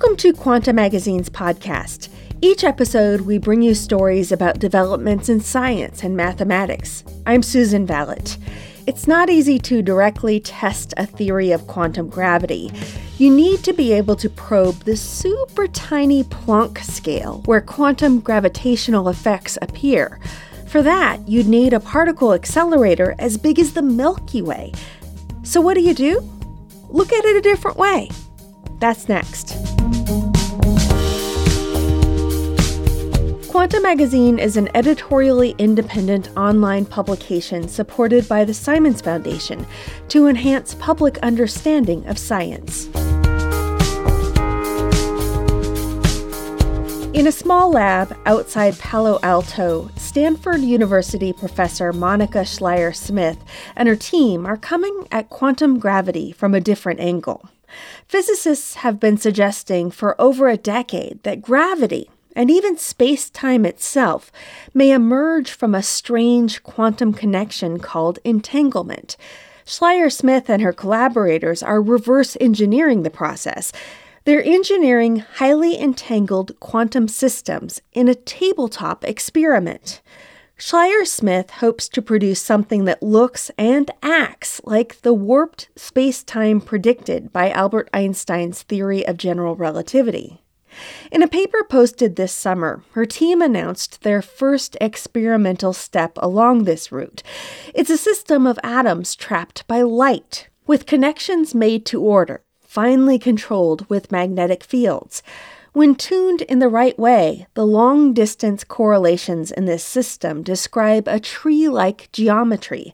Welcome to Quanta Magazine's podcast. Each episode, we bring you stories about developments in science and mathematics. I'm Susan Valot. It's not easy to directly test a theory of quantum gravity. You need to be able to probe the super tiny Planck scale where quantum gravitational effects appear. For that, you'd need a particle accelerator as big as the Milky Way. So, what do you do? Look at it a different way. That's next. Quanta Magazine is an editorially independent online publication supported by the Simons Foundation to enhance public understanding of science. In a small lab outside Palo Alto, Stanford University professor Monika Schleier Smith and her team are coming at quantum gravity from a different angle. Physicists have been suggesting for over a decade that gravity, and even space time itself, may emerge from a strange quantum connection called entanglement. Schleier Smith and her collaborators are reverse engineering the process they're engineering highly entangled quantum systems in a tabletop experiment. Schleier Smith hopes to produce something that looks and acts like the warped space time predicted by Albert Einstein's theory of general relativity. In a paper posted this summer, her team announced their first experimental step along this route. It's a system of atoms trapped by light, with connections made to order finely controlled with magnetic fields. When tuned in the right way, the long distance correlations in this system describe a tree like geometry.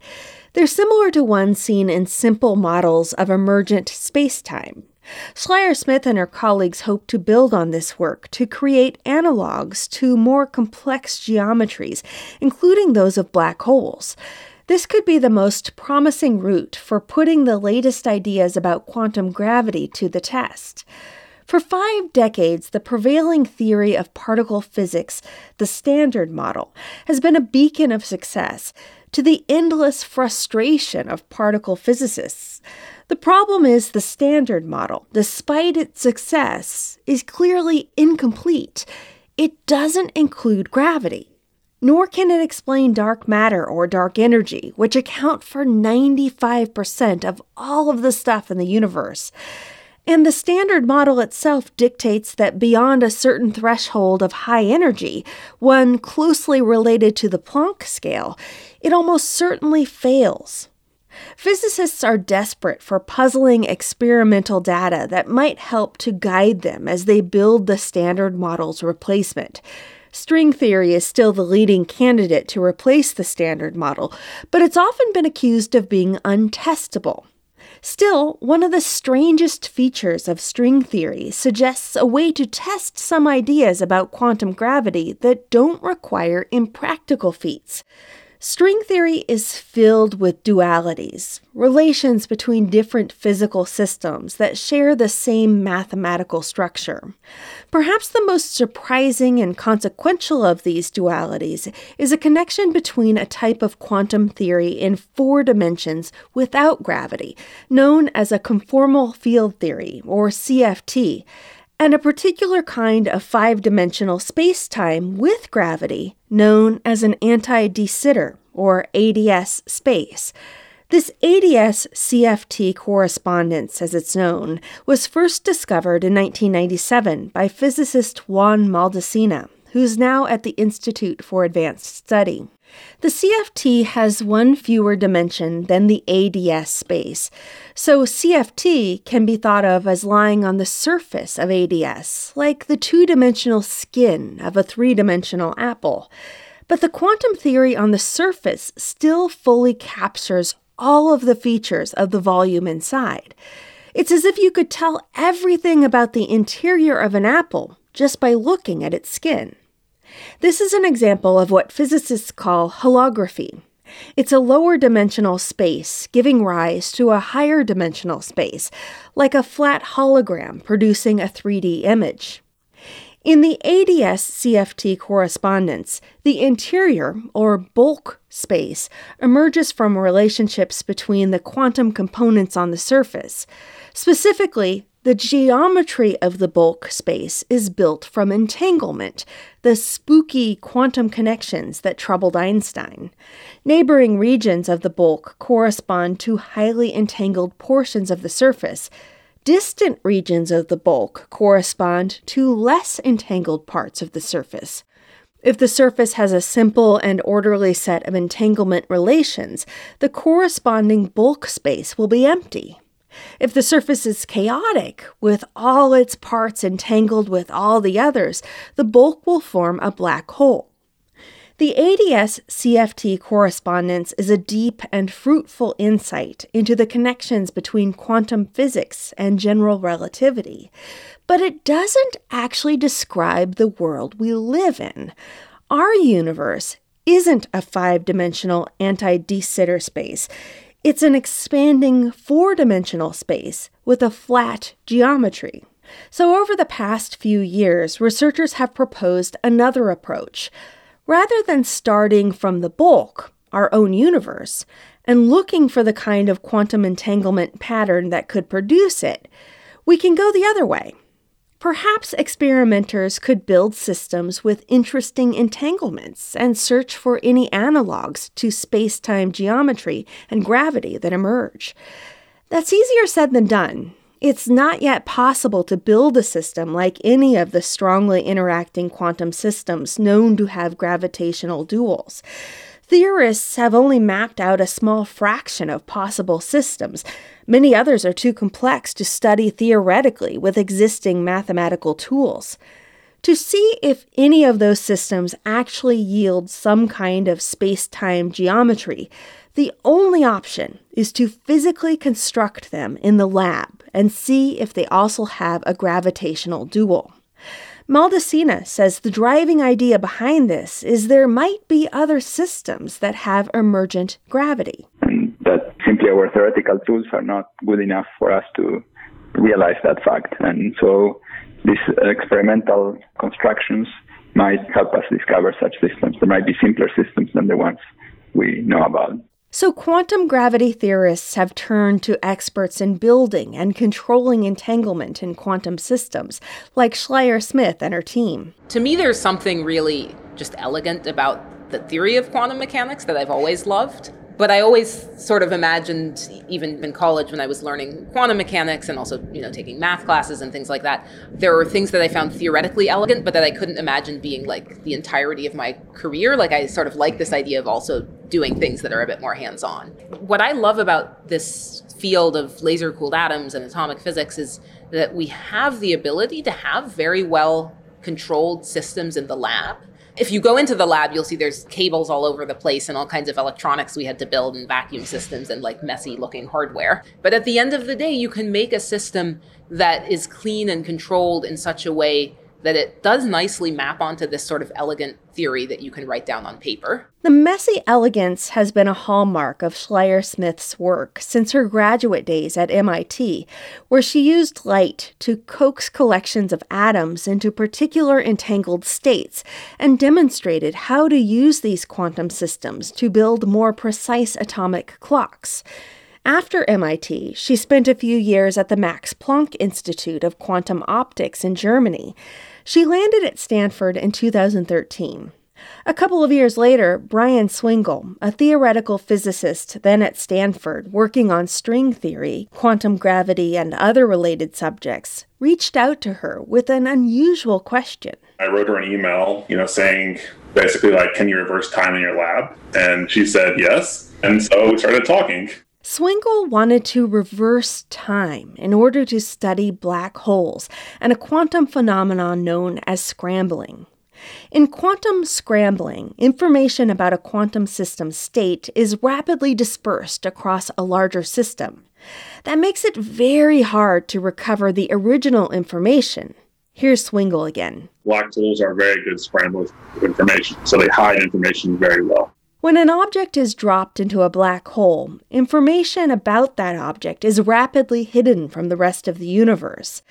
They're similar to ones seen in simple models of emergent spacetime. Schleier Smith and her colleagues hope to build on this work to create analogs to more complex geometries, including those of black holes. This could be the most promising route for putting the latest ideas about quantum gravity to the test. For five decades, the prevailing theory of particle physics, the Standard Model, has been a beacon of success to the endless frustration of particle physicists. The problem is the Standard Model, despite its success, is clearly incomplete. It doesn't include gravity nor can it explain dark matter or dark energy, which account for 95% of all of the stuff in the universe. And the standard model itself dictates that beyond a certain threshold of high energy, one closely related to the Planck scale, it almost certainly fails. Physicists are desperate for puzzling experimental data that might help to guide them as they build the standard model's replacement. String theory is still the leading candidate to replace the standard model, but it's often been accused of being untestable. Still, one of the strangest features of string theory suggests a way to test some ideas about quantum gravity that don't require impractical feats. String theory is filled with dualities, relations between different physical systems that share the same mathematical structure. Perhaps the most surprising and consequential of these dualities is a connection between a type of quantum theory in four dimensions without gravity, known as a conformal field theory, or CFT and a particular kind of five dimensional space time with gravity known as an anti de Sitter or ADS space. This ADS CFT correspondence, as it's known, was first discovered in 1997 by physicist Juan Maldacena, who's now at the Institute for Advanced Study. The CFT has one fewer dimension than the ADS space, so CFT can be thought of as lying on the surface of ADS, like the two dimensional skin of a three dimensional apple. But the quantum theory on the surface still fully captures all of the features of the volume inside. It's as if you could tell everything about the interior of an apple just by looking at its skin. This is an example of what physicists call holography. It's a lower dimensional space giving rise to a higher dimensional space, like a flat hologram producing a 3D image. In the ADS CFT correspondence, the interior, or bulk space, emerges from relationships between the quantum components on the surface. Specifically, The geometry of the bulk space is built from entanglement, the spooky quantum connections that troubled Einstein. Neighboring regions of the bulk correspond to highly entangled portions of the surface. Distant regions of the bulk correspond to less entangled parts of the surface. If the surface has a simple and orderly set of entanglement relations, the corresponding bulk space will be empty. If the surface is chaotic, with all its parts entangled with all the others, the bulk will form a black hole. The ADS CFT correspondence is a deep and fruitful insight into the connections between quantum physics and general relativity, but it doesn't actually describe the world we live in. Our universe isn't a five dimensional anti de Sitter space. It's an expanding four dimensional space with a flat geometry. So, over the past few years, researchers have proposed another approach. Rather than starting from the bulk, our own universe, and looking for the kind of quantum entanglement pattern that could produce it, we can go the other way Perhaps experimenters could build systems with interesting entanglements and search for any analogs to space time geometry and gravity that emerge. That's easier said than done. It's not yet possible to build a system like any of the strongly interacting quantum systems known to have gravitational duals. Theorists have only mapped out a small fraction of possible systems. Many others are too complex to study theoretically with existing mathematical tools. To see if any of those systems actually yield some kind of space time geometry, the only option is to physically construct them in the lab and see if they also have a gravitational dual. Maldacena says the driving idea behind this is there might be other systems that have emergent gravity. That simply our theoretical tools are not good enough for us to realize that fact. And so these experimental constructions might help us discover such systems. There might be simpler systems than the ones we know about. So, quantum gravity theorists have turned to experts in building and controlling entanglement in quantum systems, like Schleier Smith and her team. To me, there's something really just elegant about the theory of quantum mechanics that I've always loved. But I always sort of imagined, even in college when I was learning quantum mechanics and also, you know, taking math classes and things like that, there were things that I found theoretically elegant, but that I couldn't imagine being like the entirety of my career. Like I sort of like this idea of also doing things that are a bit more hands-on. What I love about this field of laser cooled atoms and atomic physics is that we have the ability to have very well controlled systems in the lab if you go into the lab, you'll see there's cables all over the place and all kinds of electronics we had to build and vacuum systems and like messy looking hardware. But at the end of the day, you can make a system that is clean and controlled in such a way that it does nicely map onto this sort of elegant theory that you can write down on paper. The messy elegance has been a hallmark of Schleier Smith's work since her graduate days at MIT, where she used light to coax collections of atoms into particular entangled states and demonstrated how to use these quantum systems to build more precise atomic clocks. After MIT, she spent a few years at the Max Planck Institute of Quantum Optics in Germany. She landed at Stanford in 2013. A couple of years later, Brian Swingle, a theoretical physicist then at Stanford working on string theory, quantum gravity, and other related subjects, reached out to her with an unusual question. I wrote her an email, you know, saying basically like, "Can you reverse time in your lab?" And she said yes. And so we started talking. Swingle wanted to reverse time in order to study black holes and a quantum phenomenon known as scrambling. In quantum scrambling, information about a quantum system state is rapidly dispersed across a larger system. That makes it very hard to recover the original information. Here's Swingle again. Black holes are very good scramblers of information, so they hide information very well. When an object is dropped into a black hole, information about that object is rapidly hidden from the rest of the universe.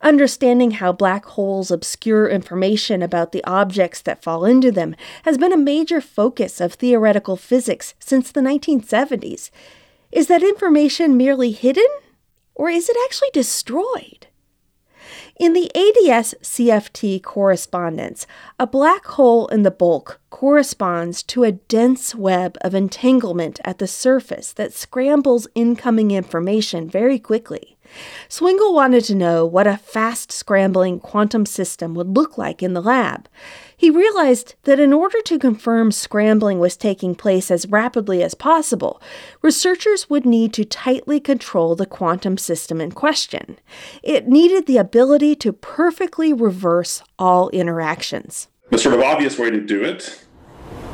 Understanding how black holes obscure information about the objects that fall into them has been a major focus of theoretical physics since the 1970s. Is that information merely hidden? Or is it actually destroyed? In the ADS CFT correspondence, a black hole in the bulk corresponds to a dense web of entanglement at the surface that scrambles incoming information very quickly. Swingle wanted to know what a fast scrambling quantum system would look like in the lab. He realized that in order to confirm scrambling was taking place as rapidly as possible, researchers would need to tightly control the quantum system in question. It needed the ability to perfectly reverse all interactions. The sort of obvious way to do it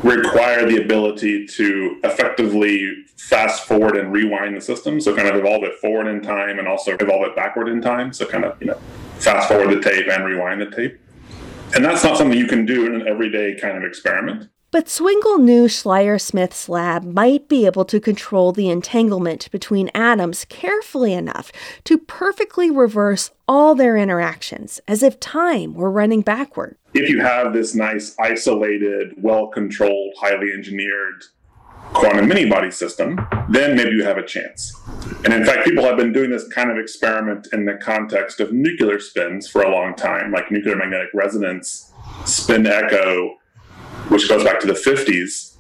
require the ability to effectively fast forward and rewind the system. So kind of evolve it forward in time and also evolve it backward in time. So kind of, you know, fast forward the tape and rewind the tape. And that's not something you can do in an everyday kind of experiment. But Swingle knew Schleier Smith's lab might be able to control the entanglement between atoms carefully enough to perfectly reverse all their interactions, as if time were running backward. If you have this nice, isolated, well controlled, highly engineered quantum many body system, then maybe you have a chance. And in fact, people have been doing this kind of experiment in the context of nuclear spins for a long time, like nuclear magnetic resonance, spin echo, which goes back to the 50s.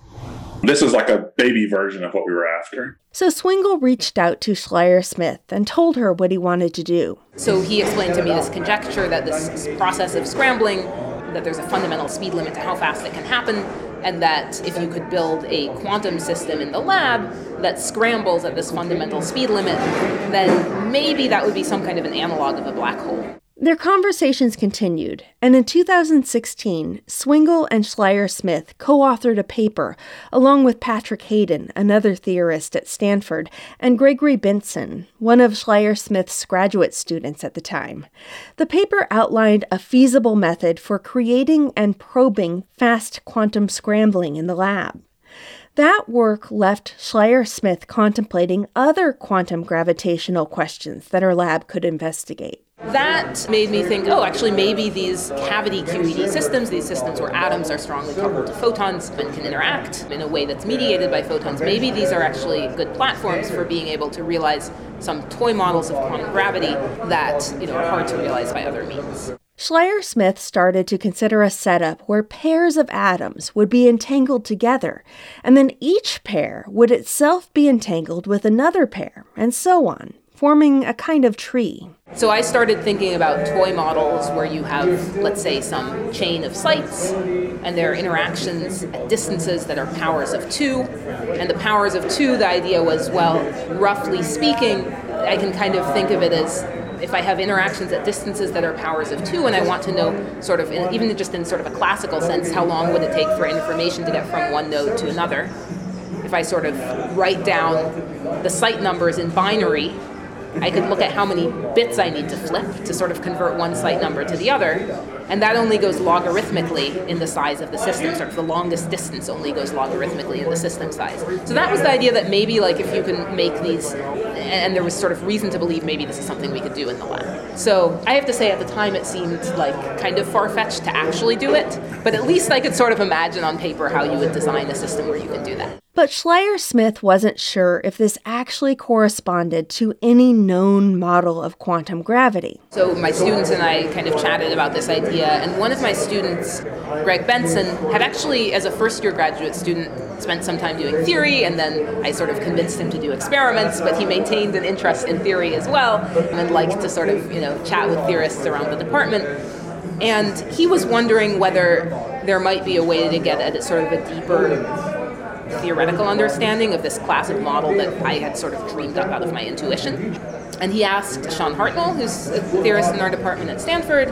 This is like a baby version of what we were after. So Swingle reached out to Schleier Smith and told her what he wanted to do. So he explained to me this conjecture that this process of scrambling, that there's a fundamental speed limit to how fast it can happen, and that if you could build a quantum system in the lab that scrambles at this fundamental speed limit, then maybe that would be some kind of an analog of a black hole. Their conversations continued, and in 2016, Swingle and Schleier Smith co authored a paper along with Patrick Hayden, another theorist at Stanford, and Gregory Benson, one of Schleier Smith's graduate students at the time. The paper outlined a feasible method for creating and probing fast quantum scrambling in the lab. That work left Schleier Smith contemplating other quantum gravitational questions that her lab could investigate. That made me think, oh, actually, maybe these cavity QED systems, these systems where atoms are strongly coupled to photons and can interact in a way that's mediated by photons, maybe these are actually good platforms for being able to realize some toy models of quantum gravity that you know, are hard to realize by other means. Schleier Smith started to consider a setup where pairs of atoms would be entangled together, and then each pair would itself be entangled with another pair, and so on, forming a kind of tree. So I started thinking about toy models where you have, let's say, some chain of sites, and there are interactions at distances that are powers of two. And the powers of two, the idea was, well, roughly speaking, I can kind of think of it as if I have interactions at distances that are powers of two, and I want to know, sort of, even just in sort of a classical sense, how long would it take for information to get from one node to another? If I sort of write down the site numbers in binary, I could look at how many bits I need to flip to sort of convert one site number to the other. And that only goes logarithmically in the size of the system. Sort of the longest distance only goes logarithmically in the system size. So that was the idea that maybe like if you can make these, and there was sort of reason to believe maybe this is something we could do in the lab. So I have to say at the time it seemed like kind of far fetched to actually do it, but at least I could sort of imagine on paper how you would design a system where you can do that. But Schleier Smith wasn't sure if this actually corresponded to any known model of quantum gravity. So my students and I kind of chatted about this idea, and one of my students, Greg Benson, had actually, as a first year graduate student, spent some time doing theory, and then I sort of convinced him to do experiments, but he maintained an interest in theory as well, and liked to sort of, you know, chat with theorists around the department. And he was wondering whether there might be a way to get at sort of a deeper theoretical understanding of this classic model that I had sort of dreamed up out of my intuition. And he asked Sean Hartnoll, who's a theorist in our department at Stanford,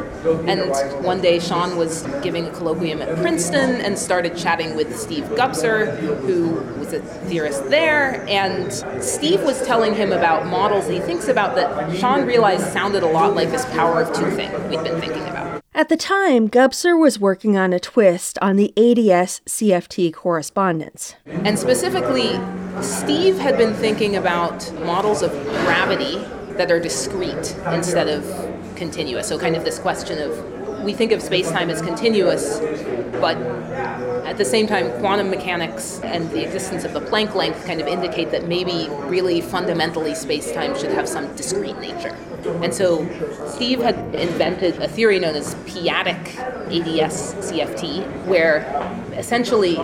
and one day Sean was giving a colloquium at Princeton and started chatting with Steve Gubser, who was a theorist there, and Steve was telling him about models he thinks about that Sean realized sounded a lot like this power of two thing we'd been thinking about. At the time, Gubser was working on a twist on the ADS CFT correspondence. And specifically, Steve had been thinking about models of gravity that are discrete instead of continuous. So, kind of this question of we think of space-time as continuous, but at the same time, quantum mechanics and the existence of the Planck length kind of indicate that maybe really fundamentally space-time should have some discrete nature. And so Steve had invented a theory known as p-adic ADS CFT, where essentially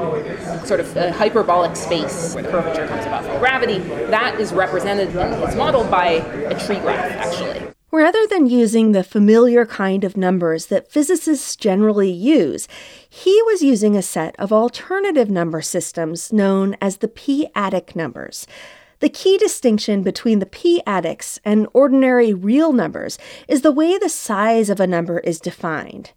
sort of a hyperbolic space where the curvature comes about from gravity, that is represented in his model by a tree graph, actually. Rather than using the familiar kind of numbers that physicists generally use, he was using a set of alternative number systems known as the p-adic numbers. The key distinction between the p-adics and ordinary real numbers is the way the size of a number is defined.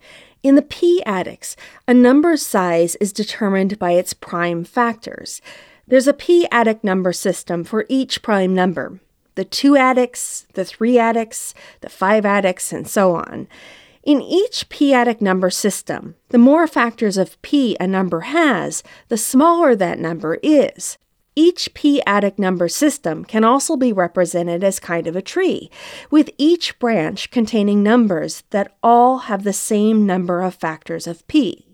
In the p-adics, a number's size is determined by its prime factors. There's a p-adic number system for each prime number the two adics, the three adics, the five adics, and so on. In each p-adic number system, the more factors of p a number has, the smaller that number is. Each p-adic number system can also be represented as kind of a tree, with each branch containing numbers that all have the same number of factors of p.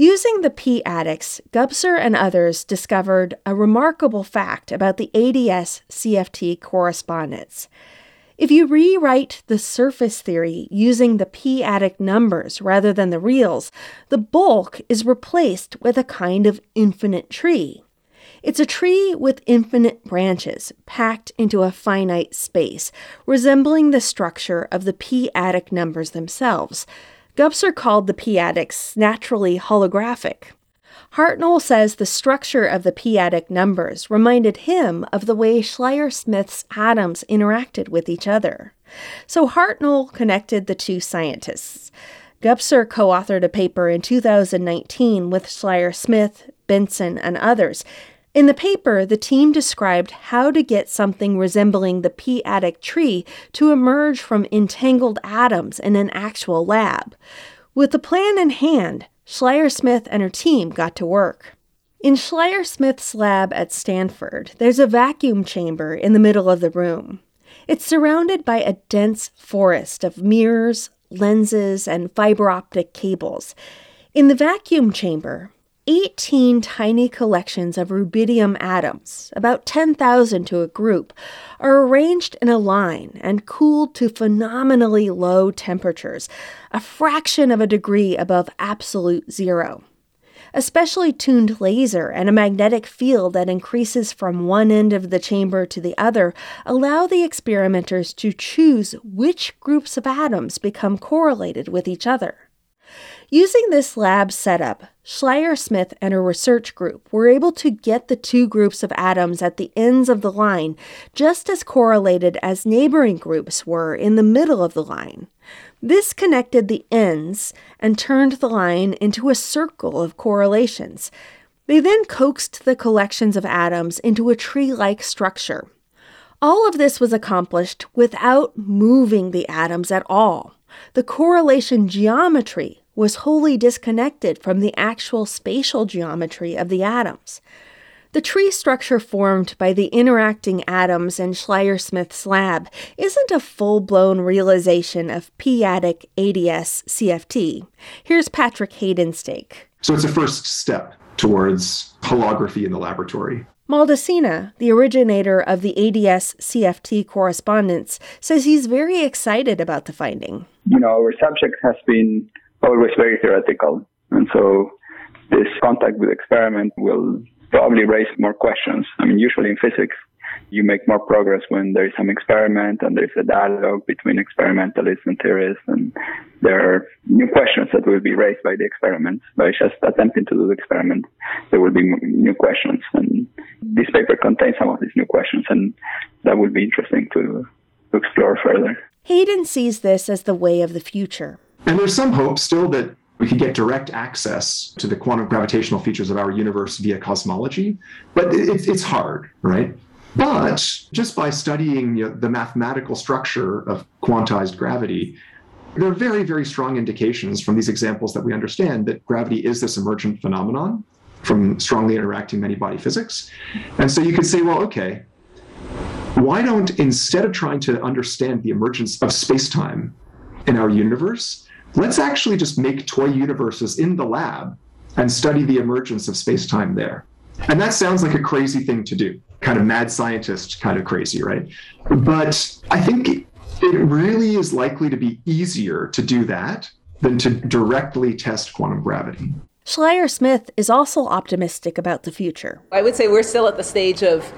Using the p-adics, Gubser and others discovered a remarkable fact about the ADS CFT correspondence. If you rewrite the surface theory using the p-adic numbers rather than the reals, the bulk is replaced with a kind of infinite tree. It's a tree with infinite branches packed into a finite space, resembling the structure of the p-adic numbers themselves. Gubser called the p-adics naturally holographic. Hartnoll says the structure of the p-adic numbers reminded him of the way Schleier Smith's atoms interacted with each other. So Hartnoll connected the two scientists. Gubser co authored a paper in 2019 with Schleier Smith, Benson, and others in the paper, the team described how to get something resembling the p-adic tree to emerge from entangled atoms in an actual lab. With the plan in hand, Schleier Smith and her team got to work. In Schleier Smith's lab at Stanford, there's a vacuum chamber in the middle of the room. It's surrounded by a dense forest of mirrors, lenses, and fiber optic cables. In the vacuum chamber, 18 tiny collections of rubidium atoms, about 10,000 to a group, are arranged in a line and cooled to phenomenally low temperatures, a fraction of a degree above absolute zero. A specially tuned laser and a magnetic field that increases from one end of the chamber to the other allow the experimenters to choose which groups of atoms become correlated with each other. Using this lab setup, Schleier Smith and her research group were able to get the two groups of atoms at the ends of the line just as correlated as neighboring groups were in the middle of the line. This connected the ends and turned the line into a circle of correlations. They then coaxed the collections of atoms into a tree like structure. All of this was accomplished without moving the atoms at all. The correlation geometry was wholly disconnected from the actual spatial geometry of the atoms. The tree structure formed by the interacting atoms in Schleier Smith's lab isn't a full blown realization of p-adic ADS CFT. Here's Patrick Hayden's take. So it's a first step towards holography in the laboratory. Maldacena, the originator of the ADS CFT correspondence, says he's very excited about the finding. You know, our subject has been always very theoretical. And so this contact with experiment will probably raise more questions. I mean, usually in physics, you make more progress when there is some experiment and there's a dialogue between experimentalists and theorists and there are new questions that will be raised by the experiment. By just attempting to do the experiment, there will be new questions and this paper contains some of these new questions and that would be interesting to, to explore further. Hayden sees this as the way of the future. And there's some hope still that we could get direct access to the quantum gravitational features of our universe via cosmology, but it's, it's hard, right? But just by studying you know, the mathematical structure of quantized gravity, there are very, very strong indications from these examples that we understand that gravity is this emergent phenomenon from strongly interacting many body physics. And so you could say, well, okay, why don't, instead of trying to understand the emergence of space time in our universe, let's actually just make toy universes in the lab and study the emergence of space time there. And that sounds like a crazy thing to do, kind of mad scientist kind of crazy, right? But I think it really is likely to be easier to do that than to directly test quantum gravity. Schleier Smith is also optimistic about the future. I would say we're still at the stage of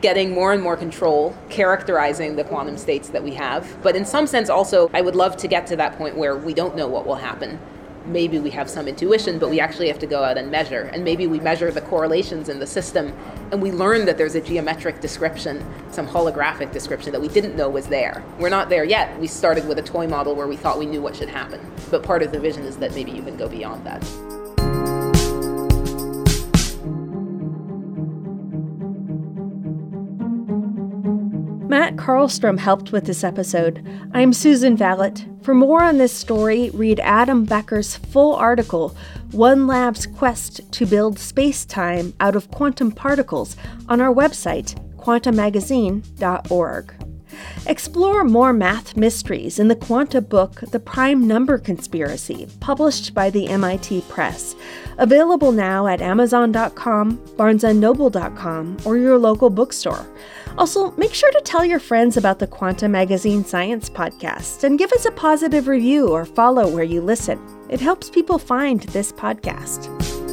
getting more and more control, characterizing the quantum states that we have. But in some sense, also, I would love to get to that point where we don't know what will happen. Maybe we have some intuition, but we actually have to go out and measure. And maybe we measure the correlations in the system and we learn that there's a geometric description, some holographic description that we didn't know was there. We're not there yet. We started with a toy model where we thought we knew what should happen. But part of the vision is that maybe you can go beyond that. Matt Carlstrom helped with this episode. I'm Susan Valot. For more on this story, read Adam Becker's full article, One Lab's Quest to Build Space Time Out of Quantum Particles, on our website, quantamagazine.org. Explore more math mysteries in the Quanta book, The Prime Number Conspiracy, published by the MIT Press. Available now at Amazon.com, BarnesandNoble.com, or your local bookstore. Also, make sure to tell your friends about the Quanta Magazine Science Podcast and give us a positive review or follow where you listen. It helps people find this podcast.